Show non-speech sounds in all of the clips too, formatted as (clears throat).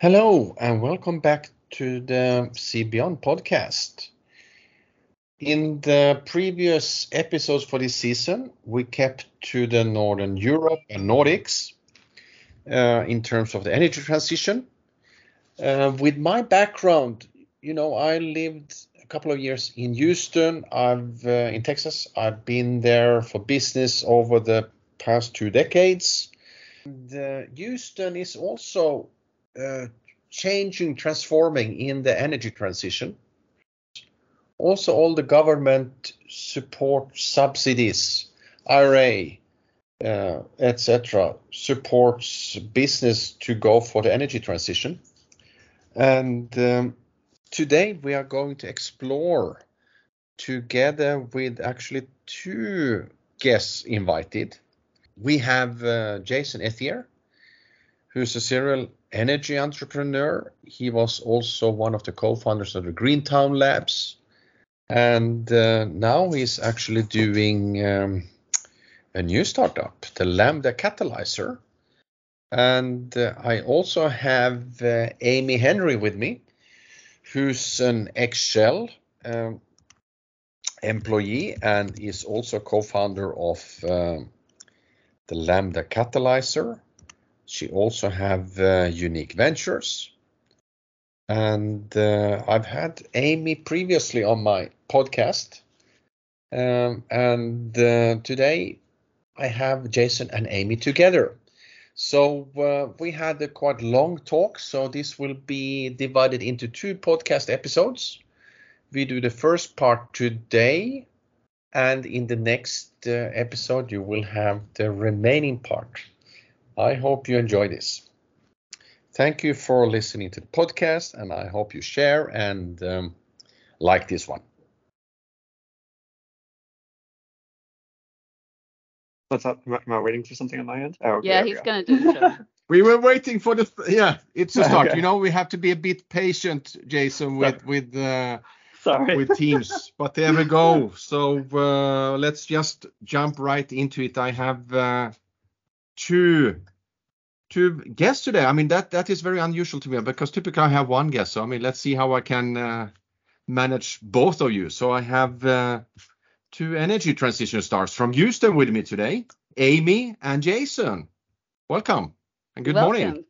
Hello, and welcome back to the CBeyond podcast. In the previous episodes for this season, we kept to the Northern Europe and Nordics uh, in terms of the energy transition. Uh, with my background, you know, I lived a couple of years in Houston. I've uh, in Texas. I've been there for business over the past two decades. And, Houston is also uh, changing, transforming in the energy transition. Also, all the government support subsidies, IRA, uh, etc., supports business to go for the energy transition. And um, today we are going to explore together with actually two guests invited. We have uh, Jason Ethier, who's a serial energy entrepreneur. He was also one of the co-founders of the Greentown Labs, and uh, now he's actually doing um, a new startup, the Lambda Catalyzer. And uh, I also have uh, Amy Henry with me, who's an ex-Shell um, employee and is also co-founder of uh, the Lambda Catalyzer. She also have uh, Eunike Ventures. And uh, I've had Amy previously on my podcast. Um, and uh, today I have Jason and Amy together. So uh, we had a quite long talk. So this will be divided into two podcast episodes. We do the first part today, and in the next uh, episode, you will have the remaining part. I hope you enjoy this. Thank you for listening to the podcast, and I hope you share and um, like this one. What's up? Am I waiting for something on my end? Oh, okay, yeah, he's going to do it. (laughs) we were waiting for the yeah. It's a start. Okay. (laughs) You know, we have to be a bit patient, Jason, with with uh, Sorry. with teams. (laughs) but there we go. So uh, let's just jump right into it. I have uh, two two guests today. I mean that that is very unusual to me because typically I have one guest. So I mean let's see how I can uh, manage both of you. So I have uh, two energy transition stars from Houston with me today, Amy and Jason. Welcome and good Welcome. morning.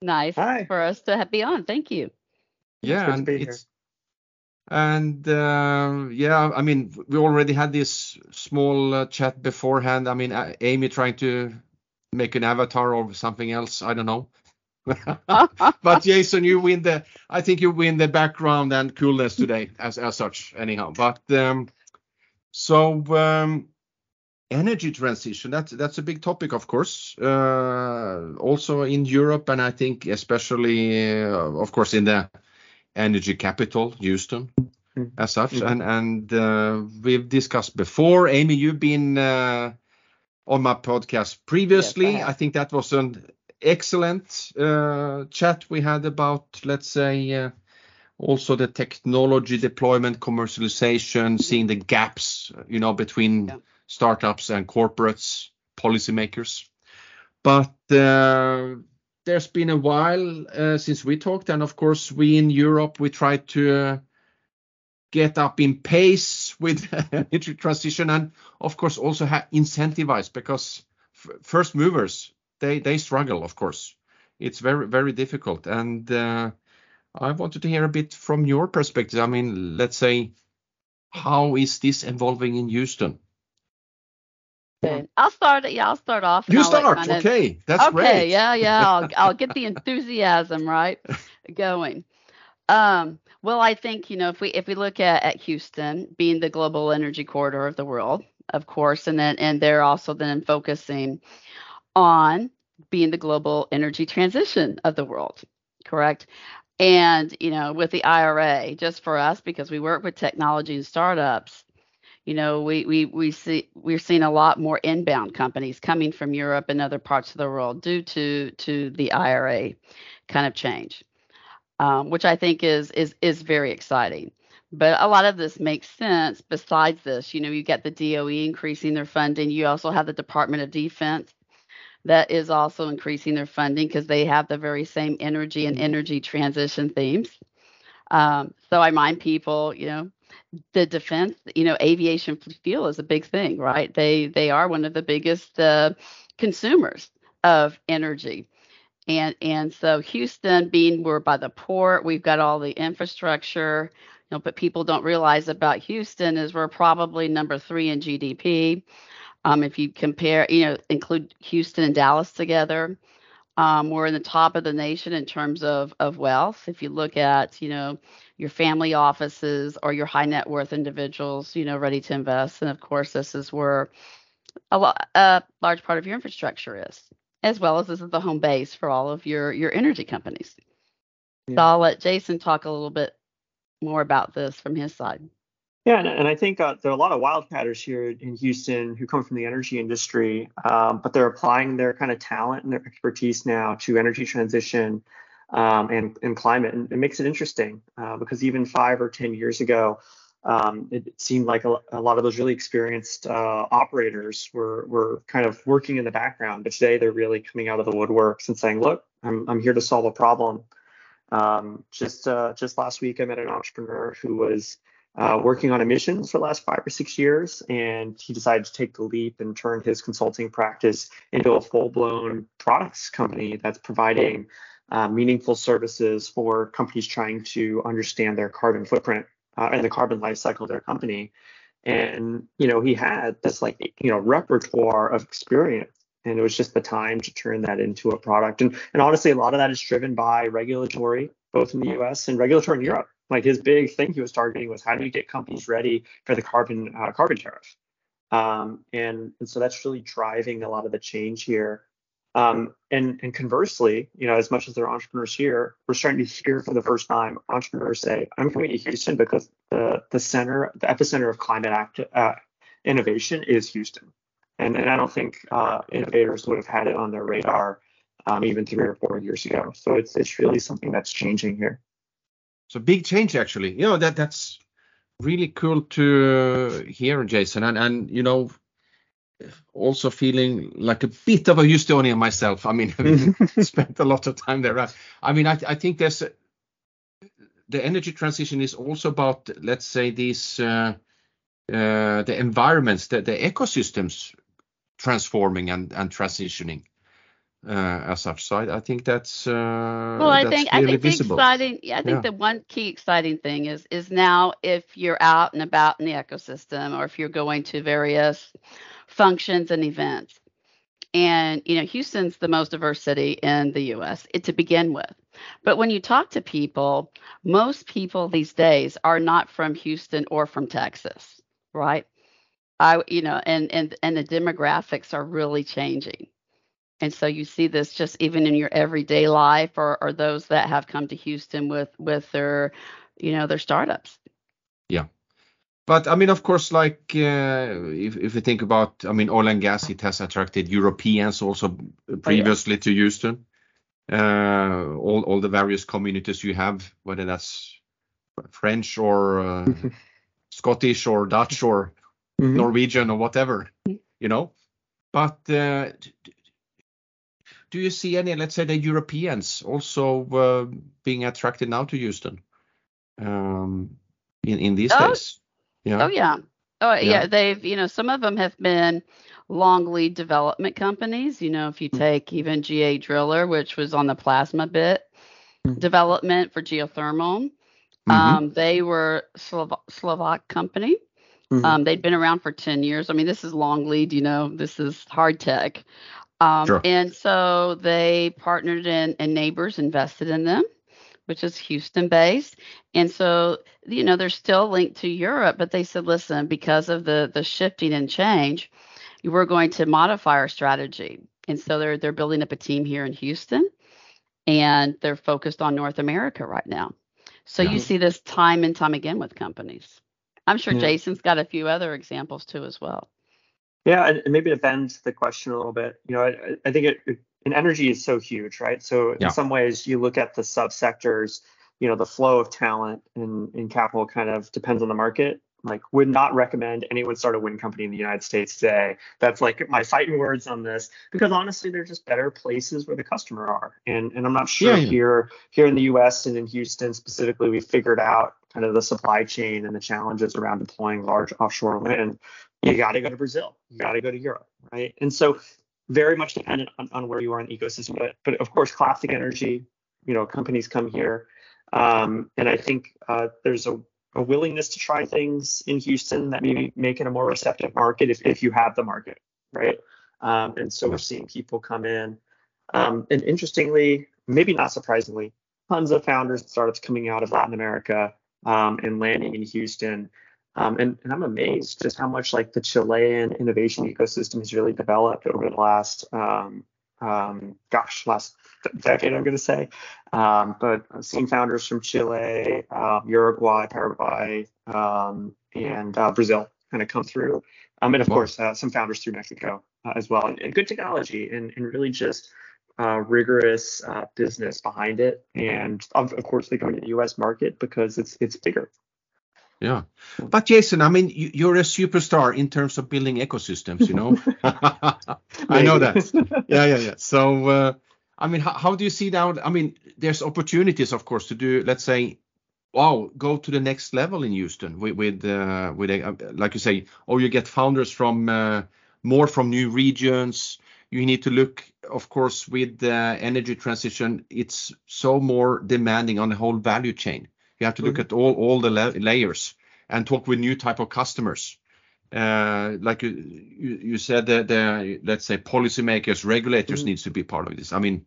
Nice Hi. for us to be on. Thank you. Yeah, and it's and uh, yeah, I mean, we already had this small uh, chat beforehand. I mean, Amy trying to make an avatar or something else. I don't know. (laughs) but Jason, you win the. I think you win the background and coolness today, as as such. Anyhow, but um, so um, energy transition. That's that's a big topic, of course. Uh, also in Europe, and I think especially, uh, of course, in the energy capital, Houston, mm-hmm. as such. Mm-hmm. And and uh, we've discussed before. Amy, you've been uh, on my podcast previously. Yes, I, I, think that was an excellent uh, chat we had about, let's say, uh, also the technology deployment, commercialization, seeing the gaps, you know, between yeah. startups and corporates, policymakers. But uh, there's been a while uh, since we talked, and of course, we in Europe we try to uh, get up in pace with (laughs) energy transition and of course also incentivize because first movers they they struggle of course it's very very difficult and uh, i wanted to hear a bit from your perspective i mean let's say how is this evolving in houston I'll start. Yeah, I'll start off. You start. Kind of, okay, that's okay, great. Okay, yeah, yeah. I'll, I'll get the (laughs) enthusiasm right going. Um, well, I think you know if we if we look at, at Houston being the global energy corridor of the world, of course, and then and they're also then focusing on being the global energy transition of the world, correct? And you know, with the IRA, just for us because we work with technology and startups, you know, we we we see we're seeing a lot more inbound companies coming from Europe and other parts of the world due to to the IRA kind of change um, which I think is is is very exciting. But a lot of this makes sense. Besides this, you know, you get the DOE increasing their funding. You also have the Department of Defense that is also increasing their funding because they have the very same energy and energy transition themes. Um, so I remind people, you know, the defense, you know, aviation fuel is a big thing, right? They they are one of the biggest uh, consumers of energy. And and so Houston being we're by the port, we've got all the infrastructure, you know, but people don't realize about Houston is we're probably number three in GDP. Um, if you compare, you know, include Houston and Dallas together, um, we're in the top of the nation in terms of of wealth. If you look at, you know, your family offices or your high net worth individuals, you know, ready to invest, and of course, this is where a, lo- a large part of your infrastructure is, as well as this is the home base for all of your your energy companies. Yeah. So I'll let Jason talk a little bit more about this from his side. Yeah, and, and I think uh, there are a lot of wildcatters here in Houston who come from the energy industry, um, but they're applying their kind of talent and their expertise now to energy transition um, and, and climate. And it makes it interesting uh, because even five or 10 years ago, um, it seemed like a, a, lot of those really experienced uh, operators were, were kind of working in the background, but today they're really coming out of the woodworks and saying, look, I'm, I'm here to solve a problem. Um, just uh, just last week, I met an entrepreneur who was uh, working on emissions for the last five or six years, and he decided to take the leap and turn his consulting practice into a full-blown products company that's providing uh, meaningful services for companies trying to understand their carbon footprint uh, and the carbon life cycle of their company. And you know, he had this like you know repertoire of experience, and it was just the time to turn that into a product. And and honestly, a lot of that is driven by regulatory, both in the U.S. and regulatory in Europe. Like his big thing he was targeting was how do you get companies ready for the carbon uh, carbon tariff. Um, and, and so that's really driving a lot of the change here. Um, and, and conversely, you know, as much as there are entrepreneurs here, we're starting to hear for the first time entrepreneurs say, "I'm coming to Houston because the the center, the epicenter of climate act, uh, innovation is Houston." And, and I don't think uh, innovators would have had it on their radar um, even three or four years ago. So it's it's really something that's changing here. So big change actually. You know that that's really cool to hear, Jason, and and you know also feeling like a bit of a Houstonian myself. I mean, (laughs) having (laughs) spent a lot of time there. I mean, I, I think there's the energy transition is also about, let's say, these uh, uh, the environments, the, the ecosystems transforming and, and transitioning as such. So I, I think that's uh, well. I that's think I think visible. the exciting. Yeah, I think Yeah. the one key exciting thing is is now if you're out and about in the ecosystem, or if you're going to various functions and events, and you know Houston's the most diverse city in the U.S. It, to begin with. But when you talk to people, most people these days are not from Houston or from Texas, right? I you know, and and and the demographics are really changing. And so you see this just even in your everyday life or, or those that have come to Houston with with their, you know, their startups. Yeah. But I mean, of course, like uh, if if you think about, I mean, oil and gas, it has attracted Europeans also previously to Houston. Uh, all all the various communities you have, whether that's French or uh, (laughs) Scottish or Dutch or Mhm. Norwegian or whatever, you know. But uh, d- d- do you see any, let's say, the Europeans also uh, being attracted now to Houston um, in in these Oh, days? Yeah. Oh yeah. Oh yeah. Yeah. They've, you know, some of them have been long lead development companies. You know, if you take even GA Drilling, which was on the plasma bit Mhm. development for geothermal. Mhm. Um, they were Slov- Slovak company. Mhm. Um, they'd been around for 10 years. I mean, this is long lead, you know, this is hard tech. Um, Sure. And so they partnered in, and Nabors invested in them, which is Houston based. And so, you know, they're still linked to Europe, but they said, listen, because of the the shifting and change, we're going to modify our strategy. And so they're they're building up a team here in Houston, and they're focused on North America right now. So Yeah. you see this time and time again with companies. I'm sure Yeah. Jason's got a few other examples too as well. Yeah, and maybe to bend the question a little bit, you know, I, I think it, it and energy is so huge, right? So Yeah. in some ways, you look at the subsectors, you know, the flow of talent and, and capital kind of depends on the market. Like, would not recommend anyone start a wind company in the United States today. That's like my fighting words on this because honestly, they're just better places where the customer are. And and I'm not sure Yeah, yeah. here here in the U.S. and in Houston specifically, we figured out kind of the supply chain and the challenges around deploying large offshore wind. You got to go to Brazil. You got to go to Europe, right? And so very much dependent on, on where you are in the ecosystem. But but of course, classic energy, you know, companies come here. Um, and I think uh, there's a, a willingness to try things in Houston that maybe make it a more receptive market if, if you have the market, right? Um, and so we're seeing people come in. Um, and interestingly, maybe not surprisingly, tons of founders and startups coming out of Latin America um, and landing in Houston. Um, and, and I'm amazed just how much like the Chilean innovation ecosystem has really developed over the last, um, um, gosh, last decade, I'm going to say. Um, but I've seen founders from Chile, uh, Uruguay, Paraguay, um, and uh, Brazil kind of come through. Um, and of course, uh, some founders through Mexico uh, as well. And, and good technology and, and really just uh, rigorous uh, business behind it. And of, of course, they go into the US market because it's it's bigger. Yeah. But Jason, I mean, you, you're a superstar in terms of building ecosystems, you know? (laughs) I know that. (laughs) Yeah, yeah, yeah. So, uh, I mean, how, how do you see now? I mean, there's opportunities, of course, to do, let's say, wow, go to the next level in Houston with, with, uh, with a, uh, like you say, or you get founders from uh, more from new regions. You need to look, of course, with the energy transition, it's so more demanding on the whole value chain. You have to look Mhm. at all all the la- layers and talk with new type of customers. Uh, like you, you you said, the, the let's say policymakers, regulators Mhm. needs to be part of this. I mean,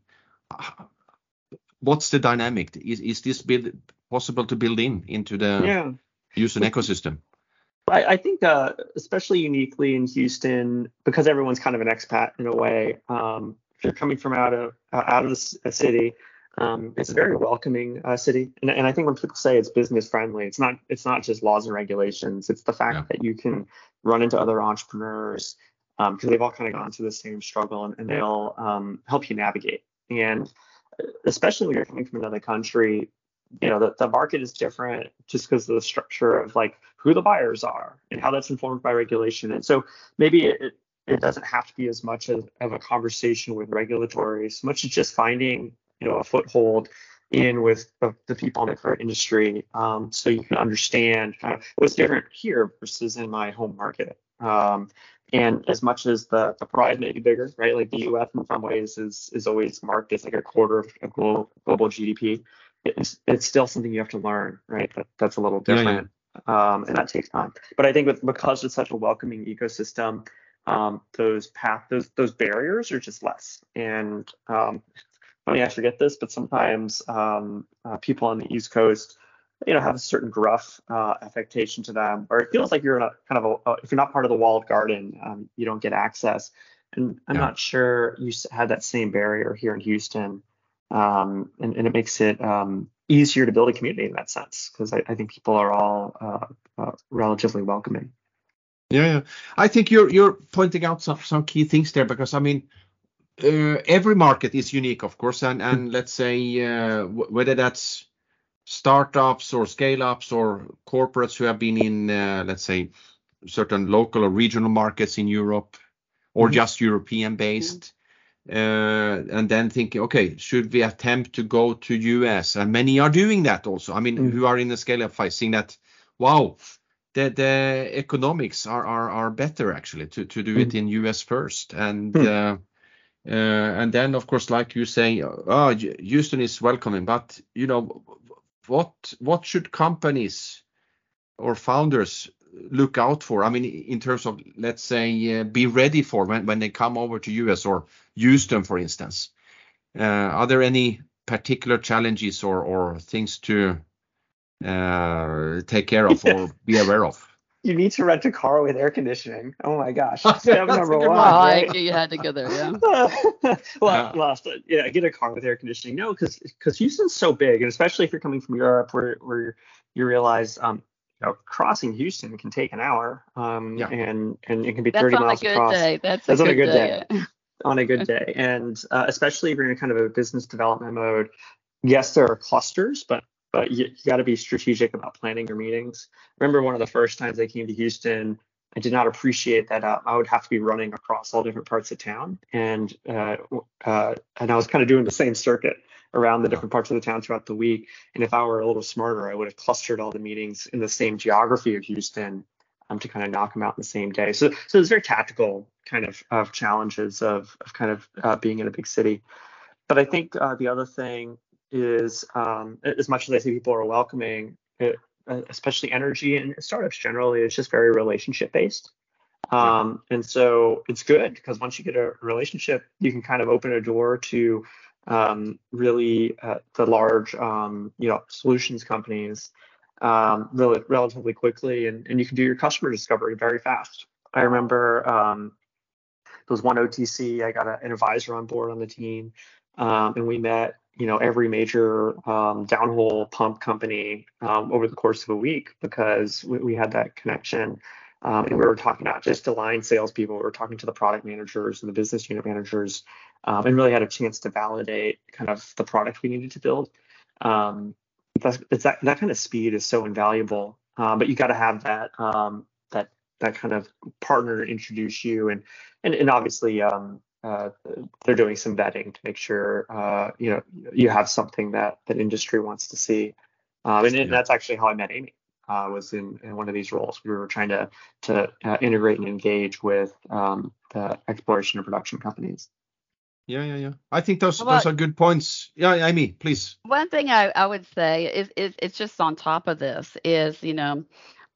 what's the dynamic? Is is this build possible to build in into the Yeah. Houston ecosystem? I, I think, uh, especially uniquely in Houston, because everyone's kind of an expat in a way. Um, if you're coming from out of uh, out of a city, um, it's a very welcoming uh, city. And, and I think when people say it's business friendly, it's not it's not just laws and regulations. It's the fact Yeah. that you can run into other entrepreneurs because they've all kind of gone through the same struggle, and, and they'll um, help you navigate. And uh, especially when you're coming from another country, you know the, the market is different just because of the structure of like who the buyers are and how that's informed by regulation and so maybe it, it doesn't have to be as much of, of a conversation with regulatory as much as just finding you know a foothold in with the, the people in the current industry um, so you can understand kind of what's different here versus in my home market um, and as much as the, the prize may be bigger right like the us in some ways is is always marked as like a quarter of, of global, global gdp it's it's still something you have to learn, right? That, that's a little Yeah, yeah. different, Um, and that takes time. But I think with because it's such a welcoming ecosystem, um, those path those those barriers are just less. And um, funny I forget this, but sometimes um, uh, people on the East Coast, you know, have a certain gruff uh, affectation to them, or it feels like you're in a kind of a, if you're not part of the walled garden, um, you don't get access. And I'm Yeah. not sure you had that same barrier here in Houston um, and, and it makes it um, easier to build a community in that sense because I, I think people are all uh, uh, relatively welcoming. Yeah, yeah. I think you're you're pointing out some some key things there because I mean, uh, every market is unique, of course, and and let's say uh, w- whether that's startups or scale ups or corporates who have been in, uh, let's say, certain local or regional markets in Europe or Mhm. just European based. Uh, and then thinking, okay, should we attempt to go to US? And many are doing that also. I mean, Mm. who are in the scale up phase, seeing that, wow, the the economics are are are better actually to to do it in US first. And uh, uh, and then of course, like you say, oh, Houston is welcoming, but you know, what what should companies or founders look out for? I mean, in terms of let's say, uh, be ready for when when they come over to US or Houston, for instance. Uh, are there any particular challenges or or things to uh, take care of (laughs) or be aware of? You need to rent a car with air conditioning. Oh my gosh, (laughs) step number one. Oh, right? you had to go there, yeah. (laughs) well, Yeah. well, so, yeah, get a car with air conditioning. No, because because Houston's so big, and especially if you're coming from Europe, where where you realize, um, you know, crossing Houston can take an hour, um, Yeah. and and it can be That's 30 on a miles good across day. That's, That's a on a good, good day. on a good day, and uh, especially if you're in kind of a business development mode. Yes, there are clusters, but but you, you got to be strategic about planning your meetings. remember one of the first times I came to Houston, I did not appreciate that uh, I would have to be running across all different parts of town, and uh, uh, and I was kind of doing the same circuit around the different parts of the town throughout the week. And if I were a little smarter, I would have clustered all the meetings in the same geography of Houston um, to kind of knock them out in the same day. So so it's very tactical kind of of challenges of of kind of uh, being in a big city. But I think uh, the other thing is um, as much as I see people are welcoming, it, uh, especially energy and startups generally, it's just very relationship based. Um, and so it's good because once you get a relationship, you can kind of open a door to um, really uh, the large um, you know solutions companies um, really relatively quickly, and, and you can do your customer discovery very fast. I remember um, there was one OTC. I got a, an advisor on board on the team, um, and we met you know every major um, downhole pump company um, over the course of a week because we, we had that connection. Um, and we were talking not just to line salespeople, we were talking to the product managers and the business unit managers, um, and really had a chance to validate kind of the product we needed to build. Um, that's, it's that that kind of speed is so invaluable. Uh, but you got to have that that that kind of partner introduce you, and and and obviously um, uh, they're doing some vetting to make sure uh, you know you have something that that industry wants to see. Um, and, and, that's actually how I met Amy. Uh, was in, in one of these roles. We were trying to to uh, integrate and engage with um, the exploration and production companies. Yeah, yeah, yeah. I think those well, those are good points. Yeah, Amy, please. One thing I, I would say is, is it's just on top of this is you know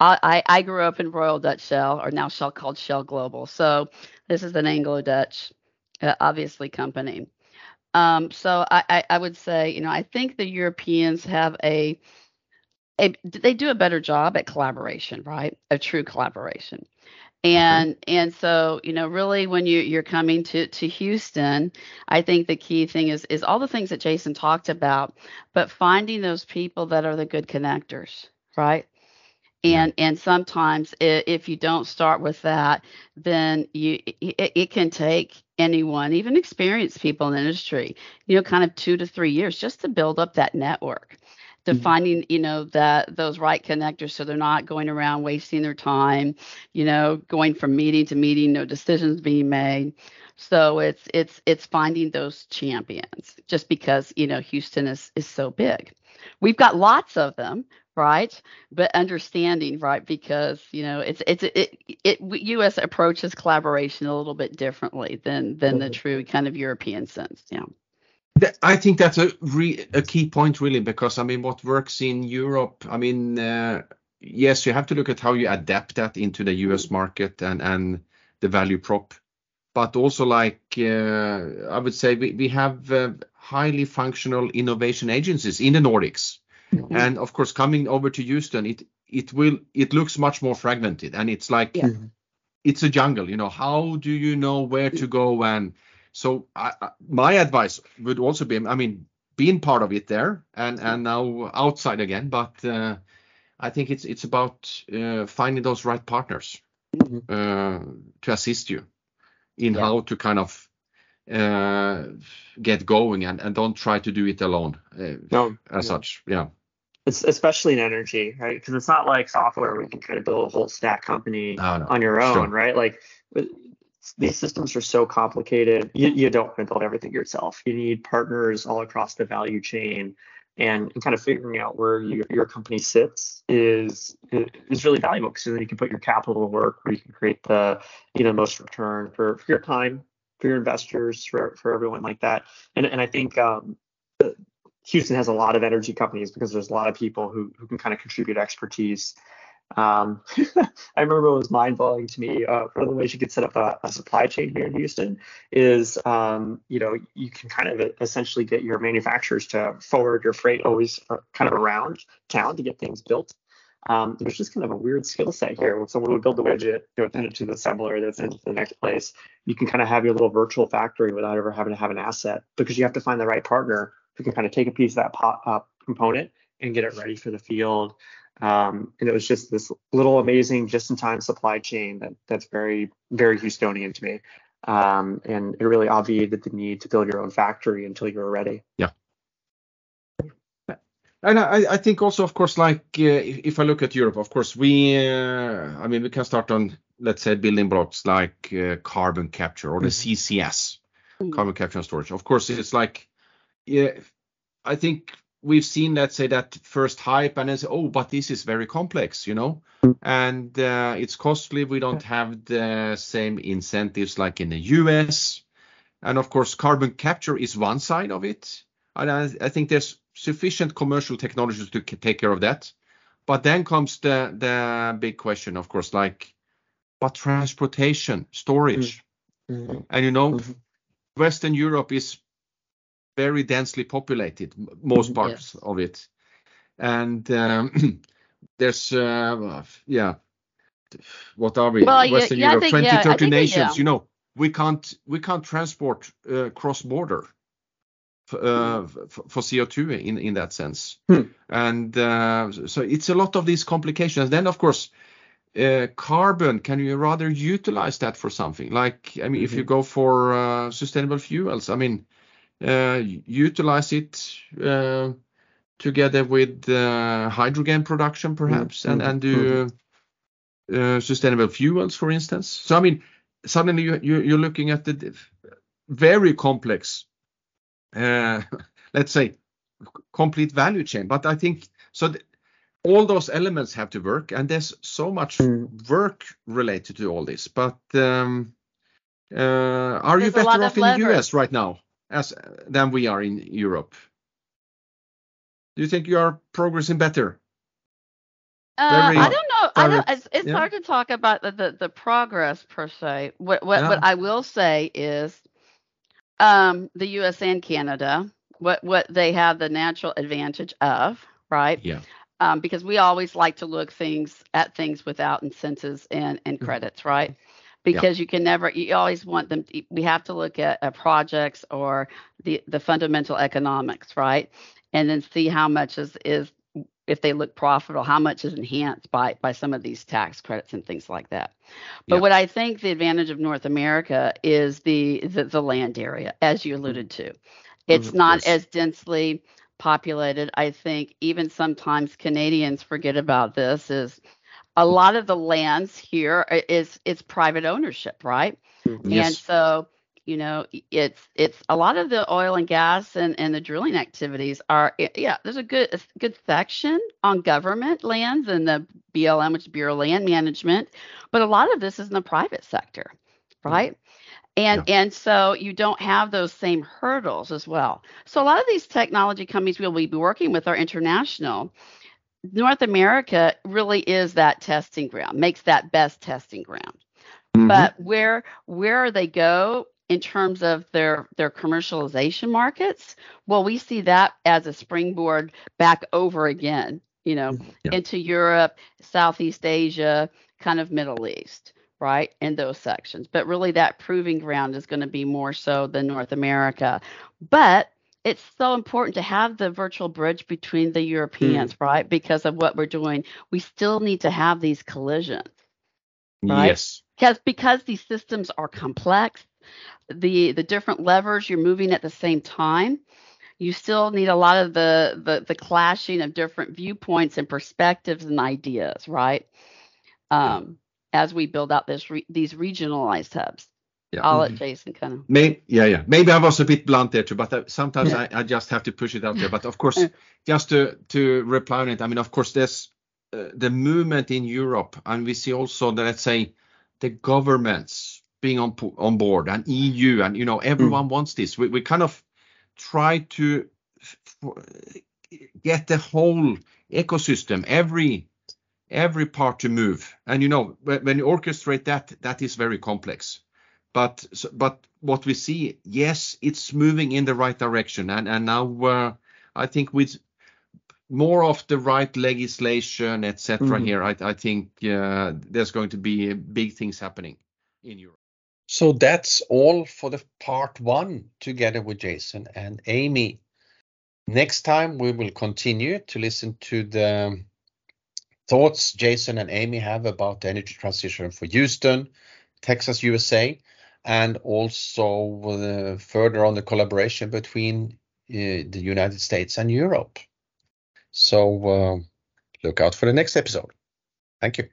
I, I grew up in Royal Dutch Shell or now Shell called Shell Global. So this is an Anglo Dutch, uh, obviously company. Um, so I, I, I would say you know I think the Europeans have a a, they do a better job at collaboration, right? A true collaboration and okay. and so you know really when you you're coming to to Houston I think the key thing is is all the things that Jason talked about but finding those people that are the good connectors right and and sometimes if you don't start with that then you it, it can take anyone even experienced people in the industry you know kind of 2 to 3 years just to build up that network to mm-hmm. finding you know that those right connectors so they're not going around wasting their time you know going from meeting to meeting no decisions being made. So it's it's it's finding those champions just because you know houston is is so big. We've got lots of them right but understanding right because you know it's it's it, it, it us approaches collaboration a little bit differently than than the mm-hmm. true kind of european sense yeah. I think that's a re- a key point really because I mean what works in Europe I mean uh, yes you have to look at how you adapt that into the US market and and the value prop. But also like uh, I would say we, we have uh, highly functional innovation agencies in the Nordics mm-hmm. and of course coming over to Houston it it will it looks much more fragmented and it's like yeah. it's a jungle you know how do you know where to go and so I, I, my advice would also be, I mean, being part of it there and and now outside again, but uh, I think it's it's about uh, finding those right partners mm-hmm. uh, to assist you in yeah. how to kind of uh, get going and, and don't try to do it alone uh, no, as no. such. Yeah. It's especially in energy, right? Because it's not like software where you can try to build a whole stack company no, no. on your own, sure. right? Like these systems are so complicated. You, you don't want to build everything yourself. You need partners all across the value chain, and, and kind of figuring out where your, your company sits is is really valuable because then you can put your capital to work, where you can create the you know most return for, for your time, for your investors, for for everyone like that. And and I think um, Houston has a lot of energy companies because there's a lot of people who who can kind of contribute expertise um, (laughs) I remember it was mind blowing to me. Uh, one of the ways you could set up a, a supply chain here in Houston is, um, you know, you can kind of essentially get your manufacturers to forward your freight always uh, kind of around town to get things built. Um, there's just kind of a weird skill set here. When someone would build the widget, you know, send it to the assembler, that's into the next place. You can kind of have your little virtual factory without ever having to have an asset because you have to find the right partner who can kind of take a piece of that pot, uh, component and get it ready for the field. Um, and it was just this little amazing just-in-time supply chain that that's very very Houstonian to me. Um, and it really obviated the need to build your own factory until you were ready. Yeah. And I, I think also, of course, like uh, if, if I look at Europe, of course, we, uh, I mean, we can start on, let's say, building blocks like uh, carbon capture or the CCS, Mm. carbon capture and storage. Of course, it's like, yeah, I think we've seen, let's say, that first hype and then say, oh, but this is very complex, you know, and uh, it's costly. We don't have the same incentives like in the US. And of course, carbon capture is one side of it. And I, I think there's sufficient commercial technologies to take care of that. But then comes the the big question, of course, like, but transportation, storage, Mhm. and you know, Mhm. Western Europe is very densely populated, most Mhm. parts Yes. of it, and um, (clears throat) there's uh, yeah, what are we? Well, Western yeah, Europe, think- 20, yeah, 30 think, nations. You know, we can't we can't transport uh, cross border uh, for CO2 in in that sense. Hmm. And uh, so it's a lot of these complications. Then, of course, uh, carbon, can you rather utilize that for something? Like, I mean, if you go for uh, sustainable fuels, I mean, utilize it uh, together with uh, hydrogen production, perhaps, and mhm, and do uh, sustainable fuels, for instance. So, I mean, suddenly you, you you're looking at the very complex, uh, (laughs) let's say, complete value chain. But I think so. th- all those elements have to work, and there's so much Mm. work related to all this. But um, uh, are you There's a lot better of off in the. US right now as than we are in Europe? Do you think you are progressing better? Uh, I don't know. I don't. It's, it's yeah. hard to talk about the, the, the progress per se. What what what I will say is, um, the U.S. and Canada, what what they have the natural advantage of, right? Yeah. Um, because we always like to look things at things without incentives and and credits, right? Because you can never. You always want them. To, we have to look at uh, projects or the the fundamental economics, right? And then see how much is is if they look profitable, how much is enhanced by by some of these tax credits and things like that. But Yeah. what I think the advantage of North America is the the, the land area, as you alluded to. It's Mhm. not Yes. as densely populated. I think even sometimes Canadians forget about this is a lot of the lands here is is it's private ownership, right? Mm-hmm. Yes. And so, you know, it's it's a lot of the oil and gas and, and the drilling activities are yeah, there's a good a good section on government lands and the BLM, which is Bureau of Land Management, but a lot of this is in the private sector, mm-hmm. right? And and so you don't have those same hurdles as well. So a lot of these technology companies we'll be working with are international. North America really is that testing ground, makes that best testing ground Mhm. but where where they go in terms of their their commercialization markets well we see that as a springboard back over again you know Yeah. into europe southeast asia kind of middle east right in those sections but really that proving ground is going to be more so than north america but it's so important to have the virtual bridge between the europeans right? Because of what we're doing we still need to have these collisions right? Yes. because because these systems are complex the the different levers you're moving at the same time you still need a lot of the the, the clashing of different viewpoints and perspectives and ideas right? Um as we build out this re- these regionalized hubs Yeah. i'll let jason kind of May, yeah, yeah. Maybe I was a bit blunt there too, but uh, sometimes I, I just have to push it out there. But of (laughs) course, just to to reply on it, I mean, of course, there's uh, the movement in Europe, and we see also that let's say the governments being on on board, and EU, and you know everyone wants this. We we kind of try to f- f- get the whole ecosystem, every every part to move, and you know when, when you orchestrate that, that is very complex but but what we see, yes, it's moving in the right direction, and and now uh, I think with more of the right legislation, etc. Mhm. Here, I I think uh, there's going to be big things happening in Europe. So that's all for the part one together with Jason and Amy. Next time we will continue to listen to the thoughts Jason and Amy have about the energy transition for Houston, Texas, USA, and also uh, further on the collaboration between uh, the United States and Europe. So uh, look out for the next episode. Thank you.